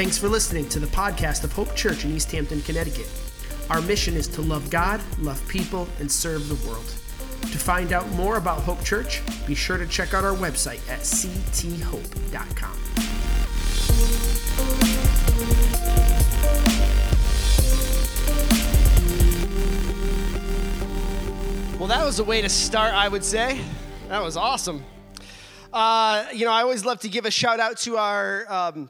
Thanks for listening to the podcast of Hope Church in East Hampton, Connecticut. Our mission is to love God, love people, and serve the world. To find out more about Hope Church, be sure to check out our website at cthope.com. Well, that was a way to start, I would say. That was awesome. Uh, you know, I always love to give a shout out to our um,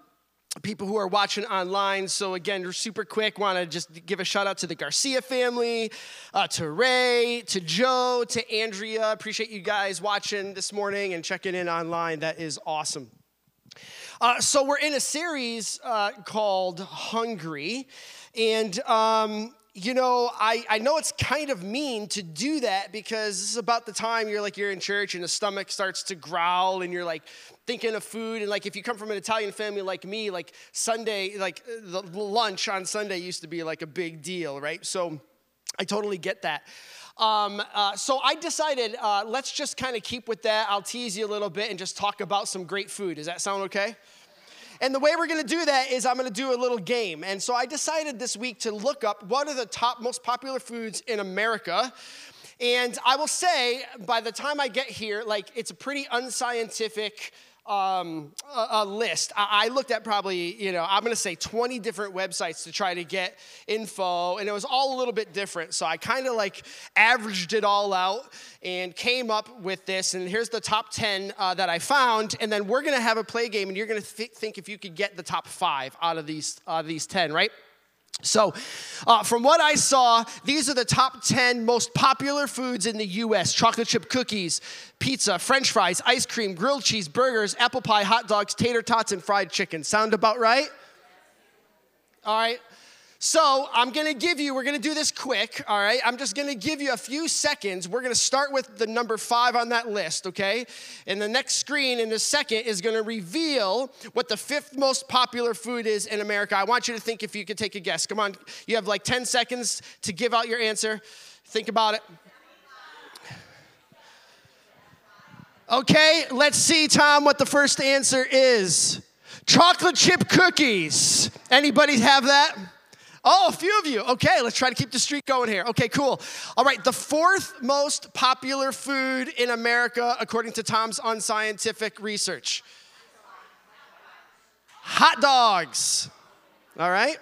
people who are watching online. So, again, super quick, want to just give a shout out to the Garcia family, uh, to Ray, to Joe, to Andrea. Appreciate you guys watching this morning and checking in online. That is awesome. Uh, so, we're in a series uh, called Hungry. And um, you know, I, I know it's kind of mean to do that because this is about the time you're like you're in church and the stomach starts to growl and you're like thinking of food and like if you come from an Italian family like me, like Sunday, like the lunch on Sunday used to be like a big deal, right? So I totally get that. Um, uh, so I decided uh, let's just kind of keep with that. I'll tease you a little bit and just talk about some great food. Does that sound okay? And the way we're gonna do that is I'm gonna do a little game. And so I decided this week to look up what are the top most popular foods in America. And I will say, by the time I get here, like it's a pretty unscientific um, a, a, list. I, I, looked at probably, you know, I'm going to say 20 different websites to try to get info, and it was all a little bit different. So I kind of like averaged it all out and came up with this. And here's the top 10 uh, that I found. And then we're going to have a play game, and you're going to th- think if you could get the top five out of these, uh, these 10, right? So, uh, from what I saw, these are the top 10 most popular foods in the US chocolate chip cookies, pizza, french fries, ice cream, grilled cheese, burgers, apple pie, hot dogs, tater tots, and fried chicken. Sound about right? All right. So I'm gonna give you, we're gonna do this quick, all right? I'm just gonna give you a few seconds. We're gonna start with the number five on that list, okay? And the next screen in a second is gonna reveal what the fifth most popular food is in America. I want you to think if you could take a guess. Come on, you have like 10 seconds to give out your answer. Think about it. Okay, let's see, Tom, what the first answer is. Chocolate chip cookies. Anybody have that? Oh, a few of you. Okay, let's try to keep the streak going here. Okay, cool. All right, the fourth most popular food in America, according to Tom's unscientific research hot dogs. All right.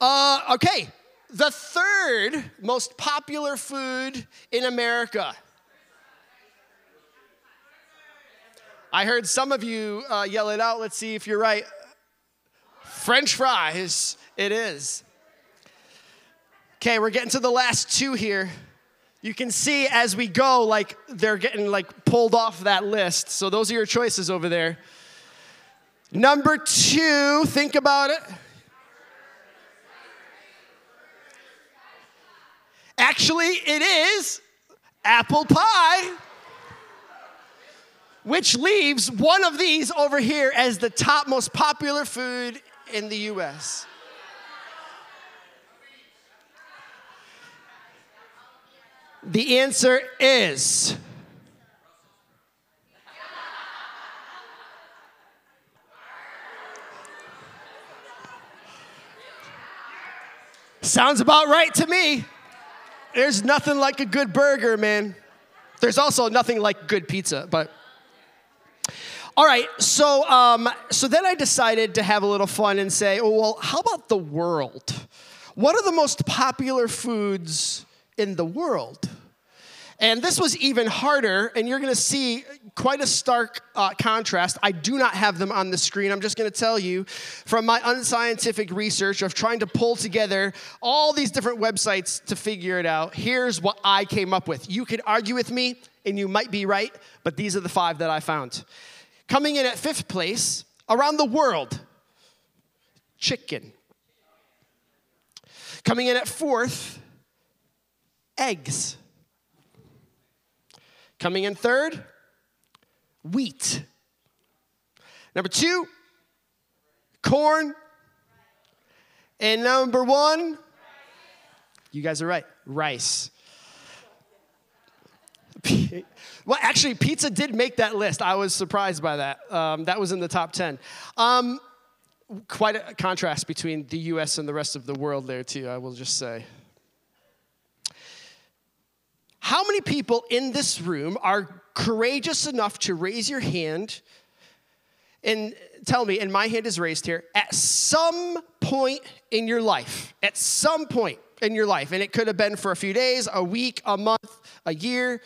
Uh, okay, the third most popular food in America. I heard some of you uh, yell it out. Let's see if you're right. French fries. It is. Okay, we're getting to the last two here. You can see as we go, like they're getting like pulled off that list. So those are your choices over there. Number two, think about it. Actually, it is apple pie, which leaves one of these over here as the top most popular food in the US. The answer is. Sounds about right to me. There's nothing like a good burger, man. There's also nothing like good pizza, but. All right, so um, so then I decided to have a little fun and say, oh, well, how about the world? What are the most popular foods in the world. And this was even harder, and you're gonna see quite a stark uh, contrast. I do not have them on the screen. I'm just gonna tell you from my unscientific research of trying to pull together all these different websites to figure it out. Here's what I came up with. You could argue with me, and you might be right, but these are the five that I found. Coming in at fifth place, around the world, chicken. Coming in at fourth, eggs. Coming in third, wheat. Number two, corn. And number one, you guys are right, rice. well, actually, pizza did make that list. I was surprised by that. Um, that was in the top 10. Um, quite a contrast between the US and the rest of the world there, too, I will just say. How many people in this room are courageous enough to raise your hand and tell me, and my hand is raised here, at some point in your life, at some point in your life, and it could have been for a few days, a week, a month, a year,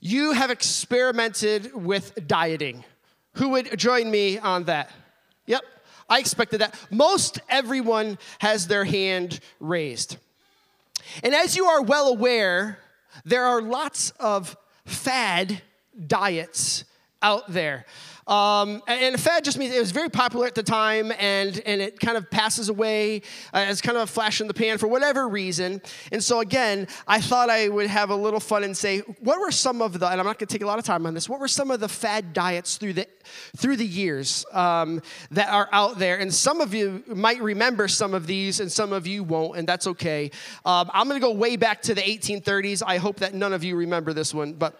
you have experimented with dieting. Who would join me on that? Yep, I expected that. Most everyone has their hand raised. And as you are well aware, there are lots of fad diets out there. Um, and fad just means it was very popular at the time and, and it kind of passes away uh, as kind of a flash in the pan for whatever reason. And so, again, I thought I would have a little fun and say, what were some of the, and I'm not going to take a lot of time on this, what were some of the fad diets through the, through the years um, that are out there? And some of you might remember some of these and some of you won't, and that's okay. Um, I'm going to go way back to the 1830s. I hope that none of you remember this one, but.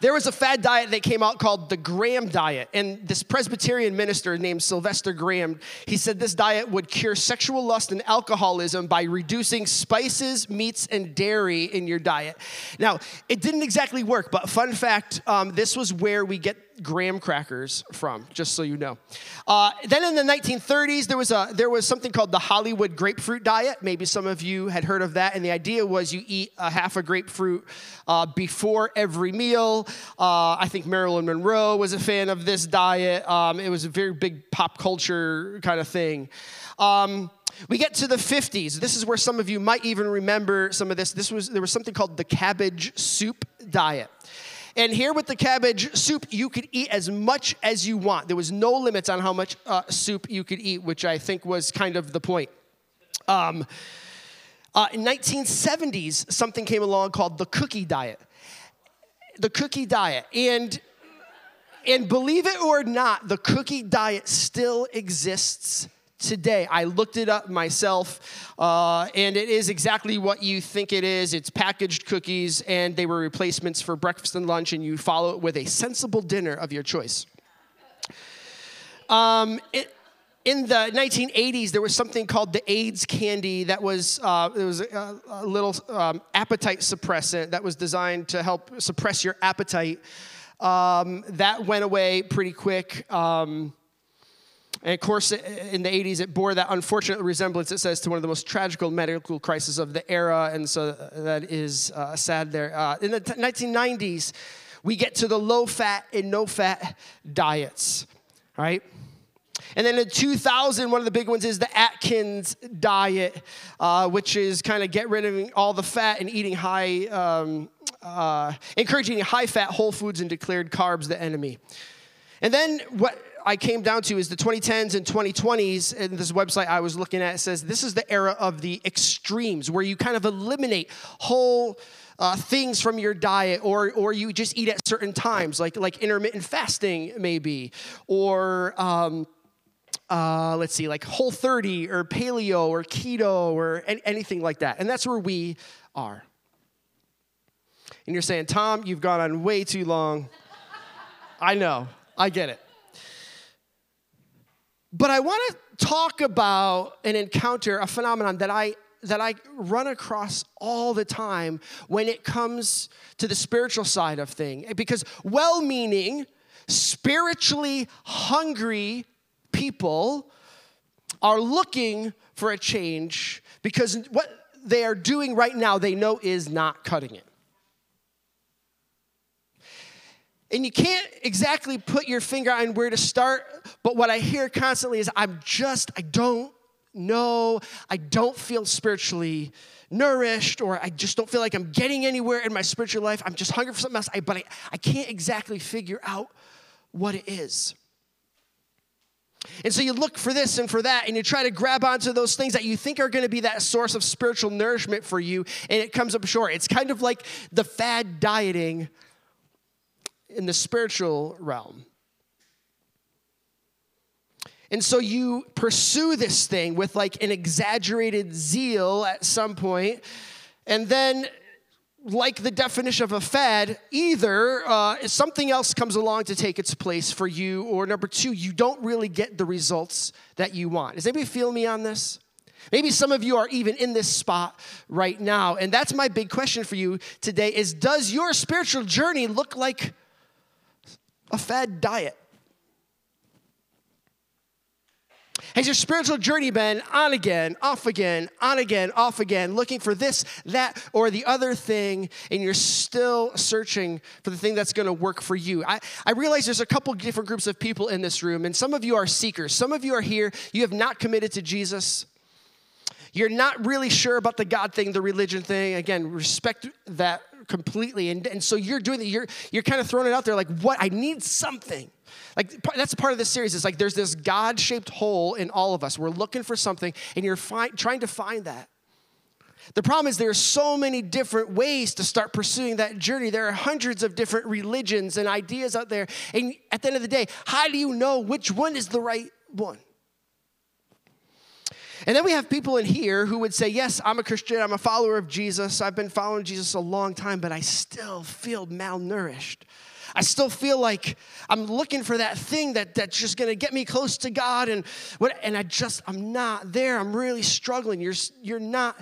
There was a fad diet that came out called the Graham diet. And this Presbyterian minister named Sylvester Graham, he said this diet would cure sexual lust and alcoholism by reducing spices, meats, and dairy in your diet. Now, it didn't exactly work, but fun fact um, this was where we get graham crackers from, just so you know. Uh, then in the 1930s, there was, a, there was something called the Hollywood grapefruit diet. Maybe some of you had heard of that. And the idea was you eat a half a grapefruit uh, before every meal. Uh, I think Marilyn Monroe was a fan of this diet. Um, it was a very big pop culture kind of thing. Um, we get to the 50s. This is where some of you might even remember some of this. This was there was something called the cabbage soup diet. And here with the cabbage soup, you could eat as much as you want. There was no limits on how much uh, soup you could eat, which I think was kind of the point. Um, uh, in 1970s, something came along called the cookie diet. The cookie diet, and and believe it or not, the cookie diet still exists today. I looked it up myself, uh, and it is exactly what you think it is. It's packaged cookies, and they were replacements for breakfast and lunch, and you follow it with a sensible dinner of your choice. Um, it, in the 1980s, there was something called the Ayds candy that was uh, was a, a little um, appetite suppressant that was designed to help suppress your appetite. Um, that went away pretty quick. Um, and of course, in the 80s, it bore that unfortunate resemblance, it says, to one of the most tragical medical crises of the era. And so that is uh, sad there. Uh, in the t- 1990s, we get to the low fat and no fat diets, right? And then in 2000, one of the big ones is the Atkins diet, uh, which is kind of get rid of all the fat and eating high, um, uh, encouraging high fat whole foods and declared carbs the enemy. And then what I came down to is the 2010s and 2020s, and this website I was looking at says this is the era of the extremes, where you kind of eliminate whole uh, things from your diet, or or you just eat at certain times, like like intermittent fasting maybe, or um, uh, let's see, like Whole 30 or Paleo or Keto or anything like that, and that's where we are. And you're saying, Tom, you've gone on way too long. I know, I get it. But I want to talk about an encounter, a phenomenon that I that I run across all the time when it comes to the spiritual side of thing because well-meaning, spiritually hungry people are looking for a change because what they are doing right now they know is not cutting it. And you can't exactly put your finger on where to start, but what I hear constantly is I'm just, I don't know, I don't feel spiritually nourished, or I just don't feel like I'm getting anywhere in my spiritual life. I'm just hungry for something else, but I, I can't exactly figure out what it is. And so you look for this and for that, and you try to grab onto those things that you think are going to be that source of spiritual nourishment for you, and it comes up short. It's kind of like the fad dieting in the spiritual realm. And so you pursue this thing with like an exaggerated zeal at some point, and then like the definition of a fad, either uh, something else comes along to take its place for you, or number two, you don't really get the results that you want. Does anybody feel me on this? Maybe some of you are even in this spot right now. And that's my big question for you today is does your spiritual journey look like a fad diet? Has your spiritual journey been on again, off again, on again, off again, looking for this, that, or the other thing, and you're still searching for the thing that's going to work for you? I, I realize there's a couple different groups of people in this room, and some of you are seekers. Some of you are here, you have not committed to Jesus. You're not really sure about the God thing, the religion thing. Again, respect that completely. And, and so you're doing that, you're, you're kind of throwing it out there like, what? I need something. Like that's part of this series. It's like there's this God-shaped hole in all of us. We're looking for something, and you're fi- trying to find that. The problem is there are so many different ways to start pursuing that journey. There are hundreds of different religions and ideas out there. And at the end of the day, how do you know which one is the right one? And then we have people in here who would say, Yes, I'm a Christian, I'm a follower of Jesus, I've been following Jesus a long time, but I still feel malnourished. I still feel like I'm looking for that thing that, that's just gonna get me close to God, and what and I just I'm not there. I'm really struggling. You're you're not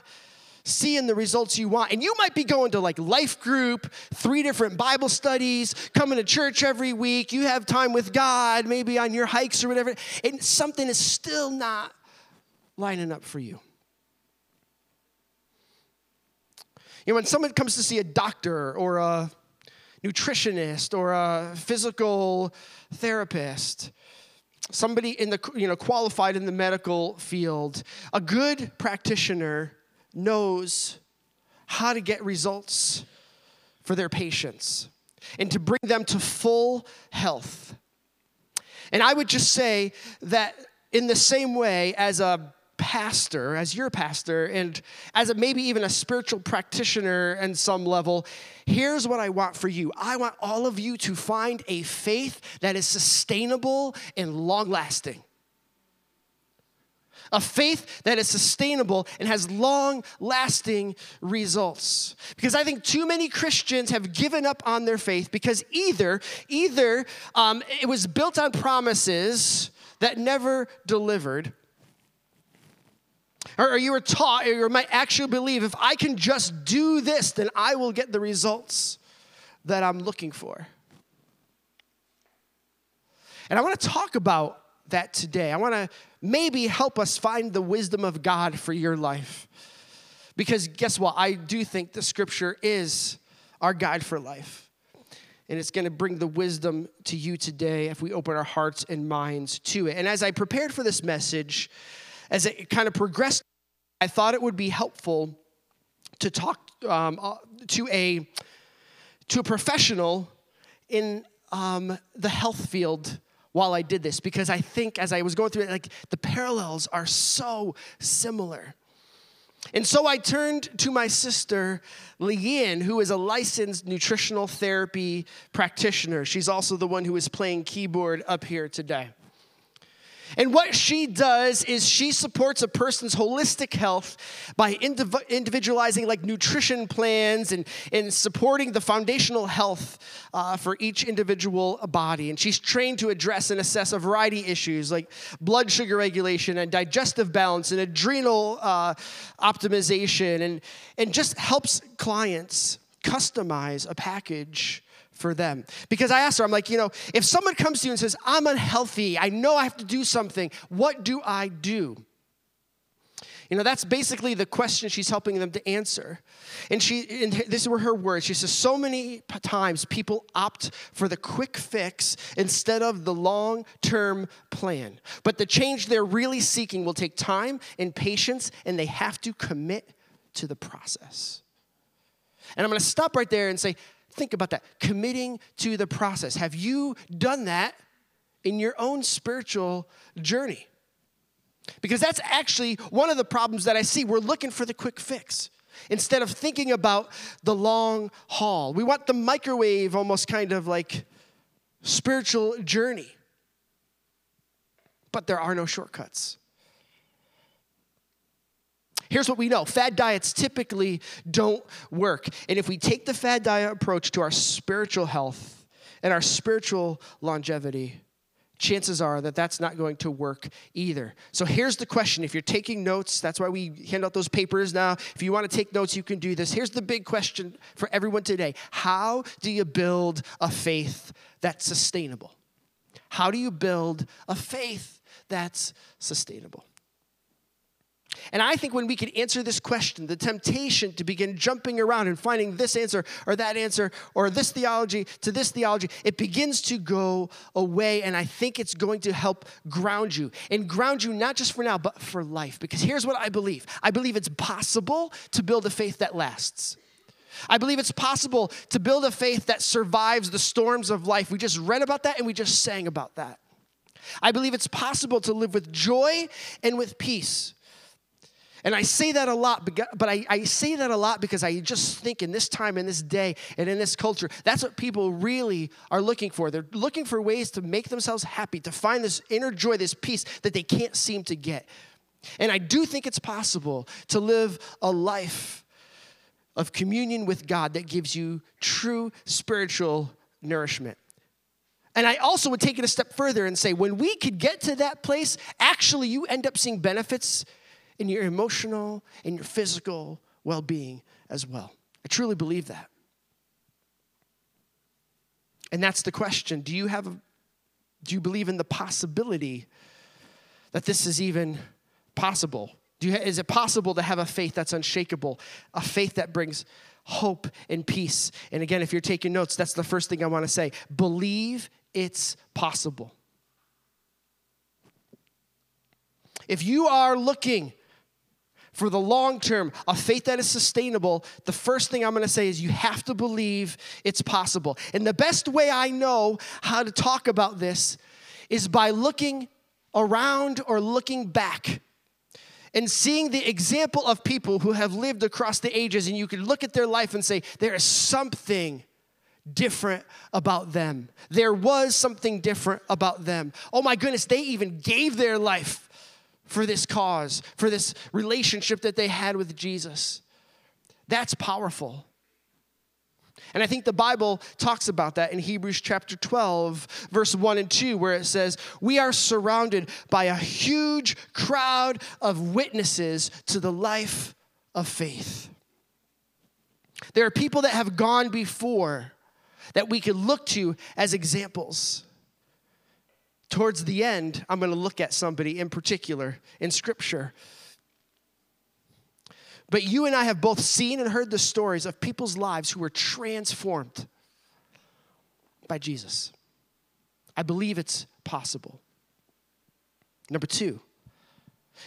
seeing the results you want. And you might be going to like life group, three different Bible studies, coming to church every week. You have time with God, maybe on your hikes or whatever, and something is still not lining up for you. You know, when someone comes to see a doctor or a nutritionist or a physical therapist, somebody in the you know qualified in the medical field, a good practitioner knows how to get results for their patients and to bring them to full health. And I would just say that in the same way as a pastor, as your pastor, and as a, maybe even a spiritual practitioner in some level, here's what I want for you. I want all of you to find a faith that is sustainable and long lasting. A faith that is sustainable and has long lasting results. Because I think too many Christians have given up on their faith because either, either um, it was built on promises that never delivered, or you were taught, or you might actually believe if I can just do this, then I will get the results that I'm looking for. And I want to talk about that today. I want to maybe help us find the wisdom of God for your life. Because guess what? I do think the scripture is our guide for life. And it's going to bring the wisdom to you today if we open our hearts and minds to it. And as I prepared for this message, as it kind of progressed, I thought it would be helpful to talk um, uh, to a to a professional in um, the health field while I did this because I think as I was going through it, like the parallels are so similar. And so I turned to my sister, Leanne, who is a licensed nutritional therapy practitioner. She's also the one who is playing keyboard up here today. And what she does is she supports a person's holistic health by indiv- individualizing like nutrition plans and, and supporting the foundational health uh, for each individual body. And she's trained to address and assess a variety issues like blood sugar regulation and digestive balance and adrenal uh, optimization and, and just helps clients customize a package for them. Because I asked her, I'm like, you know, if someone comes to you and says, I'm unhealthy, I know I have to do something, what do I do? You know, that's basically the question she's helping them to answer. And she, and this were her words. She says, so many times people opt for the quick fix instead of the long term plan. But the change they're really seeking will take time and patience, and they have to commit to the process. And I'm going to stop right there and say, Think about that. Committing to the process. Have you done that in your own spiritual journey? Because that's actually one of the problems that I see. We're looking for the quick fix instead of thinking about the long haul. We want the microwave almost kind of like spiritual journey. But there are no shortcuts. Here's what we know fad diets typically don't work. And if we take the fad diet approach to our spiritual health and our spiritual longevity, chances are that that's not going to work either. So here's the question. If you're taking notes, that's why we hand out those papers now. If you want to take notes, you can do this. Here's the big question for everyone today How do you build a faith that's sustainable? How do you build a faith that's sustainable? And I think when we can answer this question, the temptation to begin jumping around and finding this answer or that answer or this theology to this theology, it begins to go away. And I think it's going to help ground you and ground you not just for now, but for life. Because here's what I believe I believe it's possible to build a faith that lasts. I believe it's possible to build a faith that survives the storms of life. We just read about that and we just sang about that. I believe it's possible to live with joy and with peace. And I say that a lot, but I, I, say that a lot because I just think in this time, in this day, and in this culture, that's what people really are looking for. They're looking for ways to make themselves happy, to find this inner joy, this peace that they can't seem to get. And I do think it's possible to live a life of communion with God that gives you true spiritual nourishment. And I also would take it a step further and say when we could get to that place, actually, you end up seeing benefits in your emotional and your physical well being as well. I truly believe that. And that's the question do you have, do you believe in the possibility that this is even possible? Do you, is it possible to have a faith that's unshakable, a faith that brings hope and peace? And again, if you're taking notes, that's the first thing I want to say. Believe it's possible. If you are looking for the long term, a faith that is sustainable, the first thing I'm gonna say is you have to believe it's possible. And the best way I know how to talk about this is by looking around or looking back and seeing the example of people who have lived across the ages, and you can look at their life and say, there is something different about them. There was something different about them. Oh my goodness, they even gave their life for this cause, for this relationship that they had with Jesus. That's powerful. And I think the Bible talks about that in Hebrews chapter 12, verse 1 and 2, where it says, We are surrounded by a huge crowd of witnesses to the life of faith. There are people that have gone before that we could look to as examples towards the end, I'm going to look at somebody in particular in Scripture. But you and I have both seen and heard the stories of people's lives who were transformed by Jesus. I believe it's possible. Number two,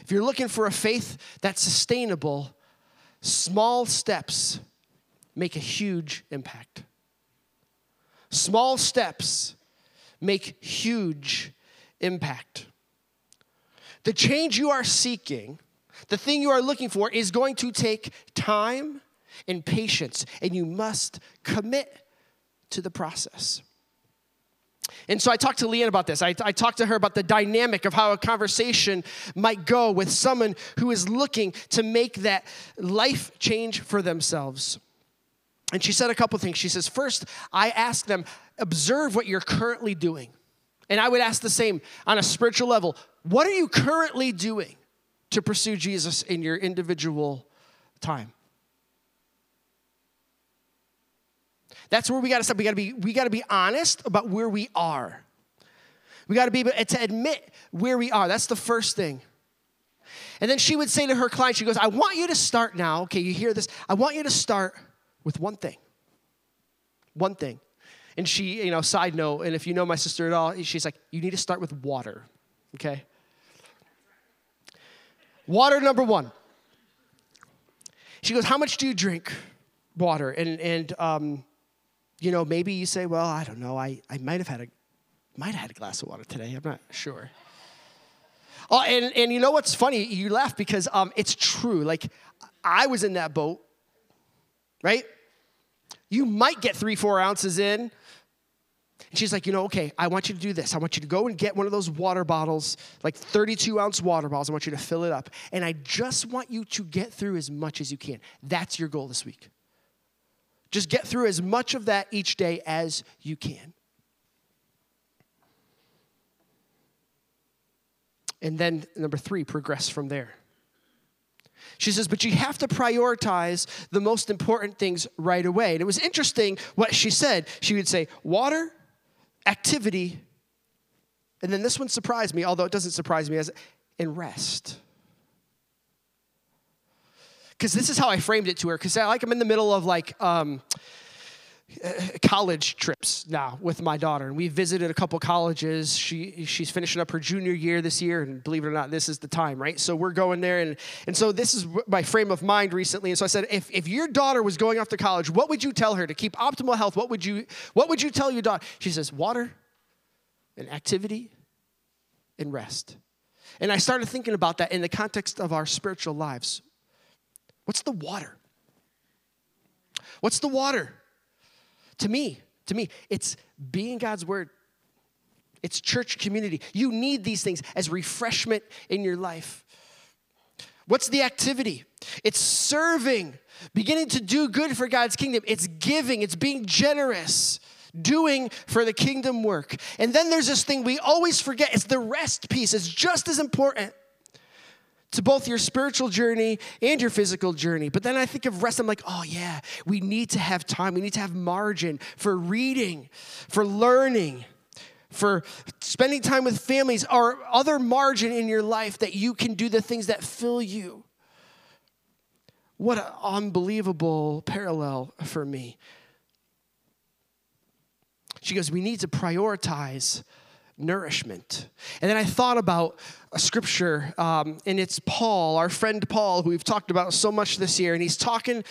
if you're looking for a faith that's sustainable, small steps make a huge impact. Small steps make huge impact. The change you are seeking, the thing you are looking for, is going to take time and patience, and you must commit to the process. And so I talked to Leanne about this. I, I, talked to her about the dynamic of how a conversation might go with someone who is looking to make that life change for themselves. And she said a couple things. She says, First, I ask them, observe what you're currently doing. And I would ask the same on a spiritual level what are you currently doing to pursue Jesus in your individual time? That's where we got to stop. We got to be we got to be honest about where we are. We got to be able to admit where we are. That's the first thing. And then she would say to her client, she goes, I want you to start now. Okay, you hear this? I want you to start with one thing. One thing. And she, you know, side note, and if you know my sister at all, she's like, you need to start with water, okay? Water number one. She goes, How much do you drink water? And, and um, you know, maybe you say, Well, I don't know. I, I might have had a might have had a glass of water today. I'm not sure. Oh, and, and you know what's funny? You laugh because um, it's true. Like, I was in that boat, right? You might get three, four ounces in, And she's like, you know, okay, I want you to do this. I want you to go and get one of those water bottles, like 32 ounce water bottles. I want you to fill it up. And I just want you to get through as much as you can. That's your goal this week. Just get through as much of that each day as you can. And then number three, progress from there. She says, but you have to prioritize the most important things right away. And it was interesting what she said. She would say, water, activity, and then this one surprised me, although it doesn't surprise me, as in rest. Because this is how I framed it to her. Because like I'm in the middle of like um, Uh, college trips now with my daughter, and we visited a couple colleges. She she's finishing up her junior year this year, and believe it or not, this is the time, right? So we're going there, and and so this is my frame of mind recently. And so I said, if if your daughter was going off to college, what would you tell her to keep optimal health? What would you what would you tell your daughter? She says, water, and activity, and rest. And I started thinking about that in the context of our spiritual lives. What's the water? What's the water? To me, to me, it's being God's word. It's church community. You need these things as refreshment in your life. What's the activity? It's serving, beginning to do good for God's kingdom. It's giving, it's being generous, doing for the kingdom work. And then there's this thing we always forget it's the rest piece, it's just as important to both your spiritual journey and your physical journey. But then I think of rest, I'm like, oh yeah, we need to have time. We need to have margin for reading, for learning, for spending time with families, or other margin in your life that you can do the things that fill you. What an unbelievable parallel for me. She goes, we need to prioritize nourishment. And then I thought about a scripture, um, and it's Paul, our friend Paul, who we've talked about so much this year, and he's talking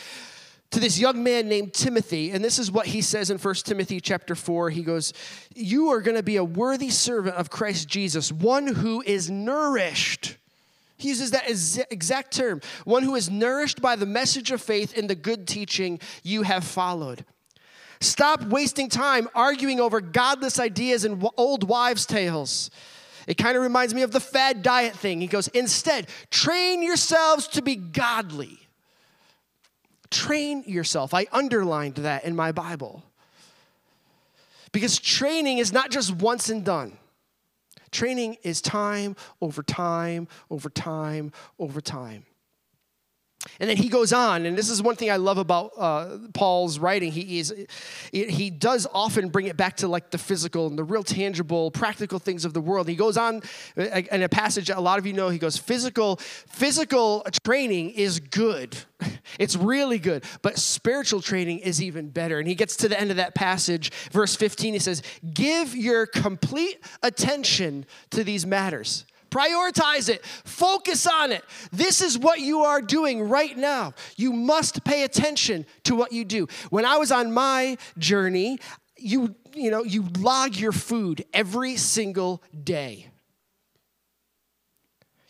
to this young man named Timothy, and this is what he says in 1 Timothy chapter 4. He goes, You are going to be a worthy servant of Christ Jesus, one who is nourished. He uses that exact term, one who is nourished by the message of faith in the good teaching you have followed. Stop wasting time arguing over godless ideas and old wives' tales. It kind of reminds me of the fad diet thing. He goes, instead, train yourselves to be godly. Train yourself. I underlined that in my Bible. Because training is not just once and done. Training is time over time over time over time. And then he goes on, and this is one thing I love about uh, Paul's writing. He is, he does often bring it back to like the physical and the real tangible, practical things of the world. He goes on uh, in a passage a lot of you know. He goes, physical, physical training is good. It's really good, but spiritual training is even better. And he gets to the end of that passage, verse 15. He says, "Give your complete attention to these matters." Prioritize it. Focus on it. This is what you are doing right now. You must pay attention to what you do. When I was on my journey, you you know, you log your food every single day.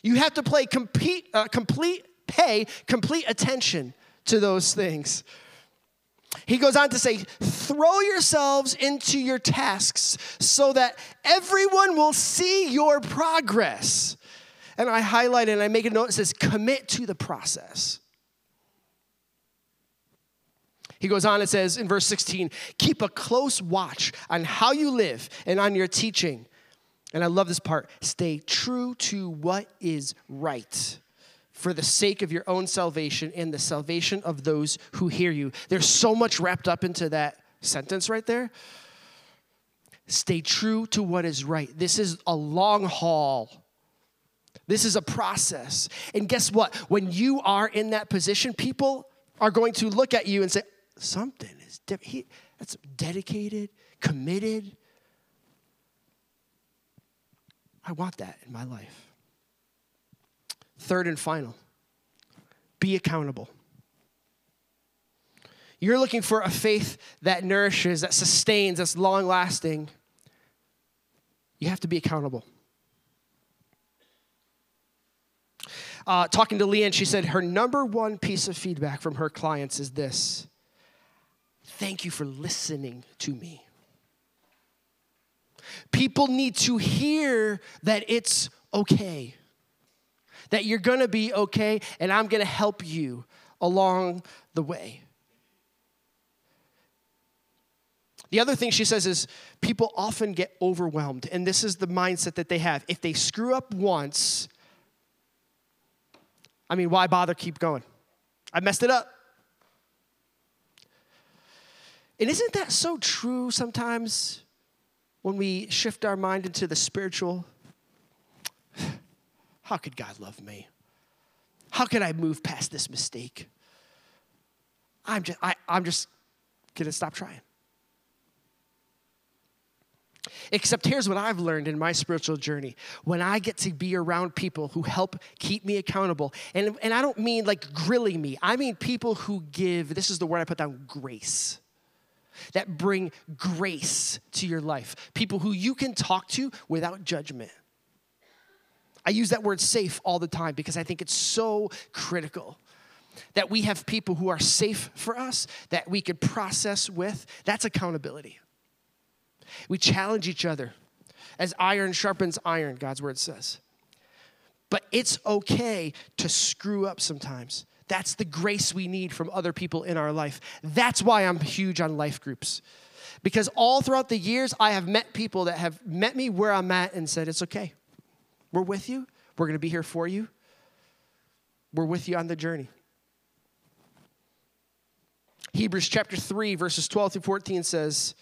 You have to play complete, uh, complete pay complete attention to those things. He goes on to say, throw yourselves into your tasks so that everyone will see your progress. And I highlight it and I make a note that says, commit to the process. He goes on and says in verse 16, keep a close watch on how you live and on your teaching. And I love this part stay true to what is right for the sake of your own salvation and the salvation of those who hear you. There's so much wrapped up into that sentence right there. Stay true to what is right. This is a long haul. This is a process. And guess what? When you are in that position, people are going to look at you and say, something is he, that's dedicated, committed. I want that in my life. Third and final, be accountable. You're looking for a faith that nourishes, that sustains, that's long lasting. You have to be accountable. Uh, talking to Leanne, she said her number one piece of feedback from her clients is this Thank you for listening to me. People need to hear that it's okay, that you're gonna be okay, and I'm gonna help you along the way. The other thing she says is people often get overwhelmed, and this is the mindset that they have. If they screw up once, I mean, why bother keep going? I messed it up. And isn't that so true sometimes when we shift our mind into the spiritual? How could God love me? How could I move past this mistake? I'm just, I, I'm just gonna stop trying. Except here's what I've learned in my spiritual journey. When I get to be around people who help keep me accountable, and, and I don't mean like grilling me, I mean people who give, this is the word I put down, grace. That bring grace to your life. People who you can talk to without judgment. I use that word safe all the time because I think it's so critical that we have people who are safe for us, that we could process with. That's accountability. We challenge each other as iron sharpens iron, God's word says. But it's okay to screw up sometimes. That's the grace we need from other people in our life. That's why I'm huge on life groups. Because all throughout the years, I have met people that have met me where I'm at and said, It's okay. We're with you. We're going to be here for you. We're with you on the journey. Hebrews chapter 3, verses 12 through 14 says,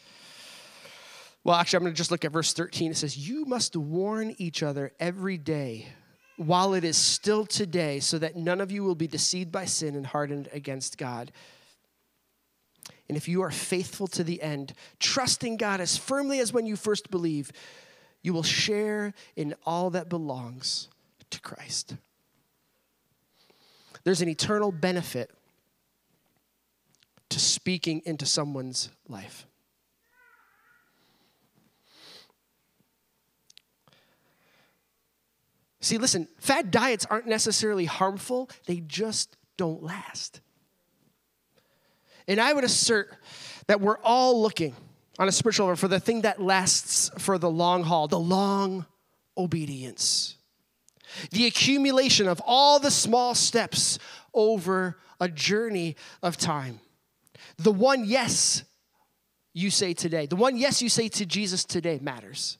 well, actually, I'm going to just look at verse 13. It says, You must warn each other every day while it is still today, so that none of you will be deceived by sin and hardened against God. And if you are faithful to the end, trusting God as firmly as when you first believe, you will share in all that belongs to Christ. There's an eternal benefit to speaking into someone's life. See, listen, fad diets aren't necessarily harmful, they just don't last. And I would assert that we're all looking on a spiritual level for the thing that lasts for the long haul, the long obedience. The accumulation of all the small steps over a journey of time. The one yes you say today, the one yes you say to Jesus today matters.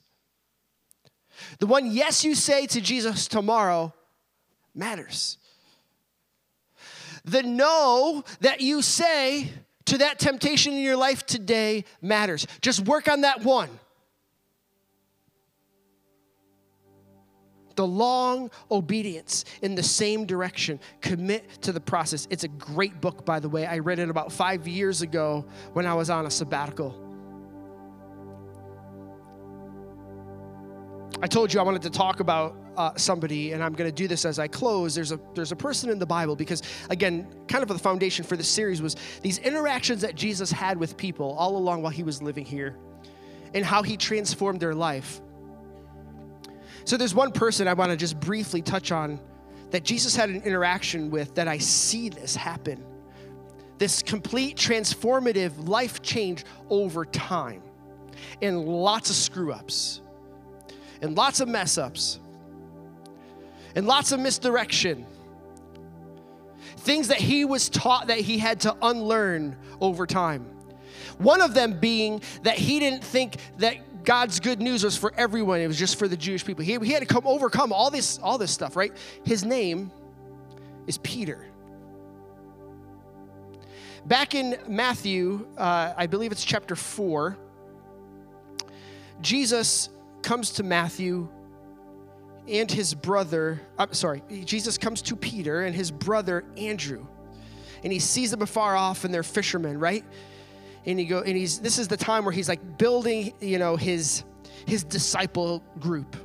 The one yes you say to Jesus tomorrow matters. The no that you say to that temptation in your life today matters. Just work on that one. The long obedience in the same direction. Commit to the process. It's a great book, by the way. I read it about five years ago when I was on a sabbatical. I told you I wanted to talk about uh, somebody, and I'm going to do this as I close. There's a there's a person in the Bible because again, kind of the foundation for this series was these interactions that Jesus had with people all along while he was living here, and how he transformed their life. So there's one person I want to just briefly touch on that Jesus had an interaction with that I see this happen. This complete transformative life change over time, and lots of screw ups and lots of mess ups and lots of misdirection. Things that he was taught that he had to unlearn over time. One of them being that he didn't think that God's good news was for everyone, it was just for the Jewish people. He, he had to come overcome all this, all this stuff, right? His name is Peter. Back in Matthew, uh, I believe it's chapter 4, Jesus comes to Matthew and his brother, I'm sorry, Jesus comes to Peter and his brother Andrew. And he sees them afar off and they're fishermen, right? And he go and he's this is the time where he's like building, you know, his his disciple group.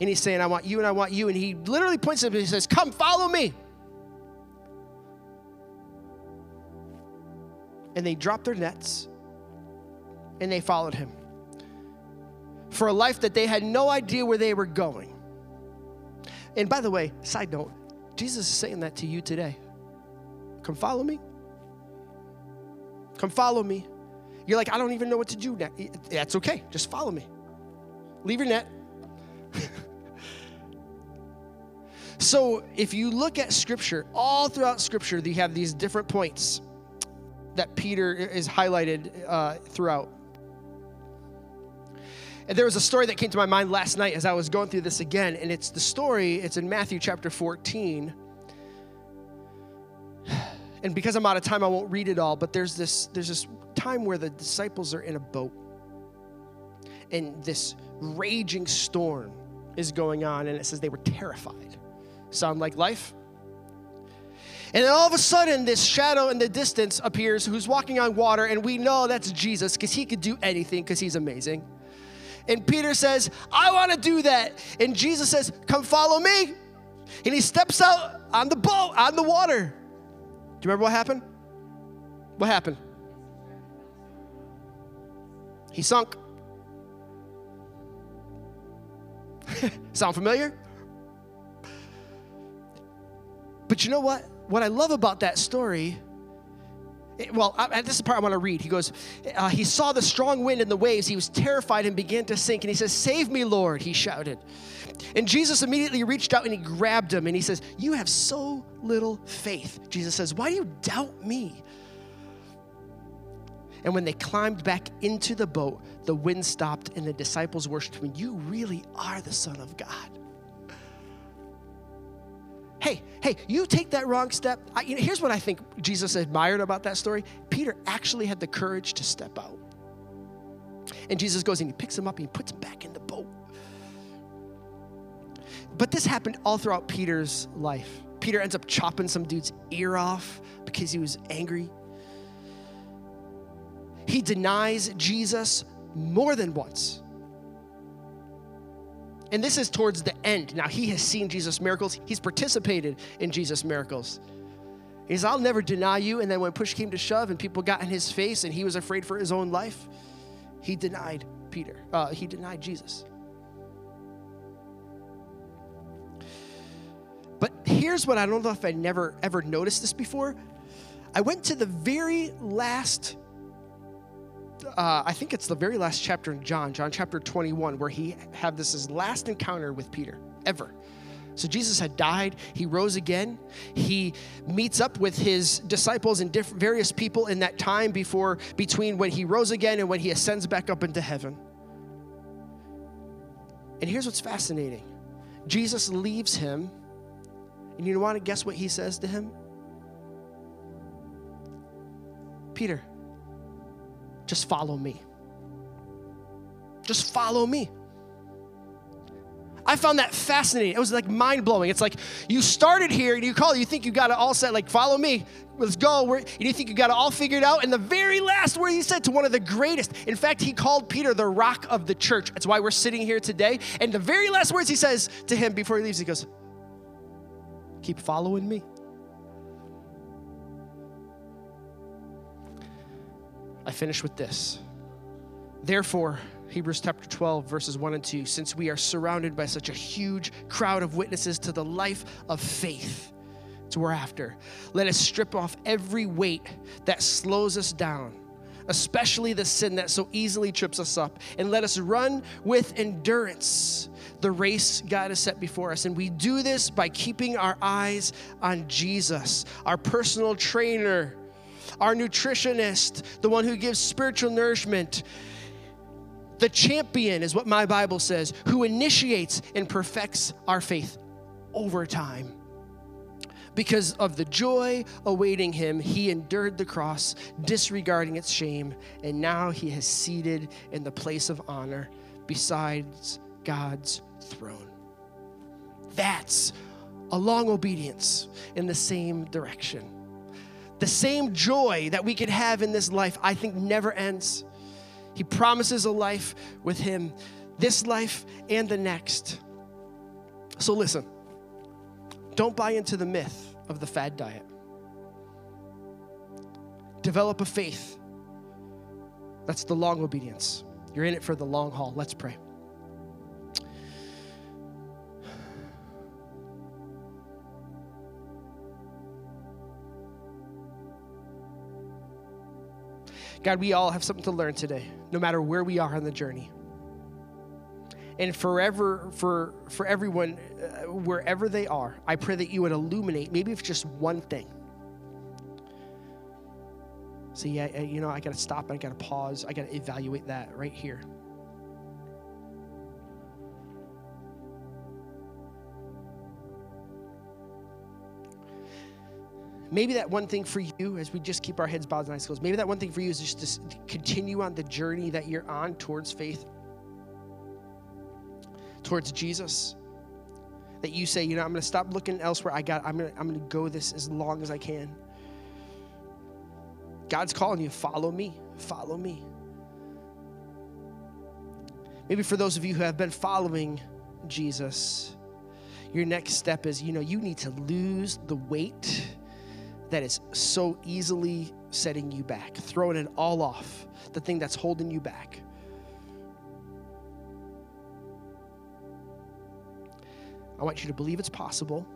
And he's saying, I want you and I want you. And he literally points at him and he says, Come, follow me. And they dropped their nets and they followed him for a life that they had no idea where they were going. And by the way, side note, Jesus is saying that to you today. Come follow me. Come follow me. You're like, I don't even know what to do now. That's okay. Just follow me. Leave your net. so, if you look at Scripture, all throughout Scripture, you have these different points that Peter is highlighted uh, throughout. And there was a story that came to my mind last night as I was going through this again, and it's the story, it's in Matthew chapter 14. And because I'm out of time, I won't read it all, but there's this, there's this time where the disciples are in a boat. And this raging storm is going on, and it says they were terrified. Sound like life? And then all of a sudden, this shadow in the distance appears who's walking on water, and we know that's Jesus because he could do anything because he's amazing. And Peter says, I want to do that. And Jesus says, Come follow me. And he steps out on the boat, on the water. Do you remember what happened? What happened? He sunk. Sound familiar? But you know what? What I love about that story, well, I, this is the part I want to read. He goes, uh, He saw the strong wind and the waves. He was terrified and began to sink. And he says, Save me, Lord, he shouted. And Jesus immediately reached out and he grabbed him and he says, You have so little faith. Jesus says, Why do you doubt me? And when they climbed back into the boat, the wind stopped and the disciples worshiped him. You really are the Son of God. Hey, hey, you take that wrong step. I, you know, here's what I think Jesus admired about that story Peter actually had the courage to step out. And Jesus goes and he picks him up and he puts him back in the boat. But this happened all throughout Peter's life. Peter ends up chopping some dude's ear off because he was angry. He denies Jesus more than once. And this is towards the end. Now, he has seen Jesus' miracles, he's participated in Jesus' miracles. He says, I'll never deny you. And then when push came to shove and people got in his face and he was afraid for his own life, he denied Peter. Uh, he denied Jesus. But here's what I don't know if I never ever noticed this before. I went to the very last uh, I think it's the very last chapter in John, John chapter 21, where he had this his last encounter with Peter ever. So Jesus had died, he rose again. He meets up with his disciples and different various people in that time before between when he rose again and when he ascends back up into heaven. And here's what's fascinating. Jesus leaves him, and you want to guess what he says to him? Peter, just follow me. Just follow me. I found that fascinating. It was like mind blowing. It's like you started here and you call, you think you got it all set, like follow me, let's go. and you think you got it all figured out. And the very last word he said to one of the greatest, in fact, he called Peter the rock of the church. That's why we're sitting here today. And the very last words he says to him before he leaves, he goes, Keep following me. I finish with this. Therefore, Hebrews chapter 12, verses 1 and 2, since we are surrounded by such a huge crowd of witnesses to the life of faith, to we're after, let us strip off every weight that slows us down, especially the sin that so easily trips us up, and let us run with endurance the race God has set before us. And we do this by keeping our eyes on Jesus, our personal trainer our nutritionist, the one who gives spiritual nourishment. The champion is what my Bible says, who initiates and perfects our faith over time. Because of the joy awaiting him, he endured the cross, disregarding its shame, and now he has seated in the place of honor besides God's throne. That's a long obedience in the same direction. The same joy that we could have in this life, I think, never ends. He promises a life with Him, this life and the next. So listen, don't buy into the myth of the fad diet. Develop a faith. That's the long obedience. You're in it for the long haul. Let's pray. God, we all have something to learn today, no matter where we are on the journey. And forever, for, for everyone, uh, wherever they are, I pray that you would illuminate, maybe if just one thing. So, yeah, you know, I got to stop, I got to pause, I got to evaluate that right here. Maybe that one thing for you, as we just keep our heads bowed and eyes closed, maybe that one thing for you is just to continue on the journey that you're on towards faith, towards Jesus. That you say, you know, I'm going to stop looking elsewhere. I got, I'm going to, I'm going to go this as long as I can. God's calling you, follow me, follow me. Maybe for those of you who have been following Jesus, your next step is, you know, you need to lose the weight that is so easily setting you back, throwing it all off, the thing that's holding you back. I want you to believe it's possible.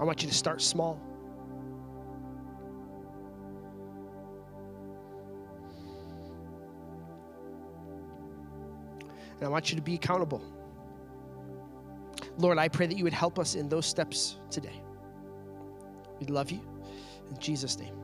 I want you to start small. And I want you to be accountable. Lord, I pray that you would help us in those steps today. We love you. In Jesus' name.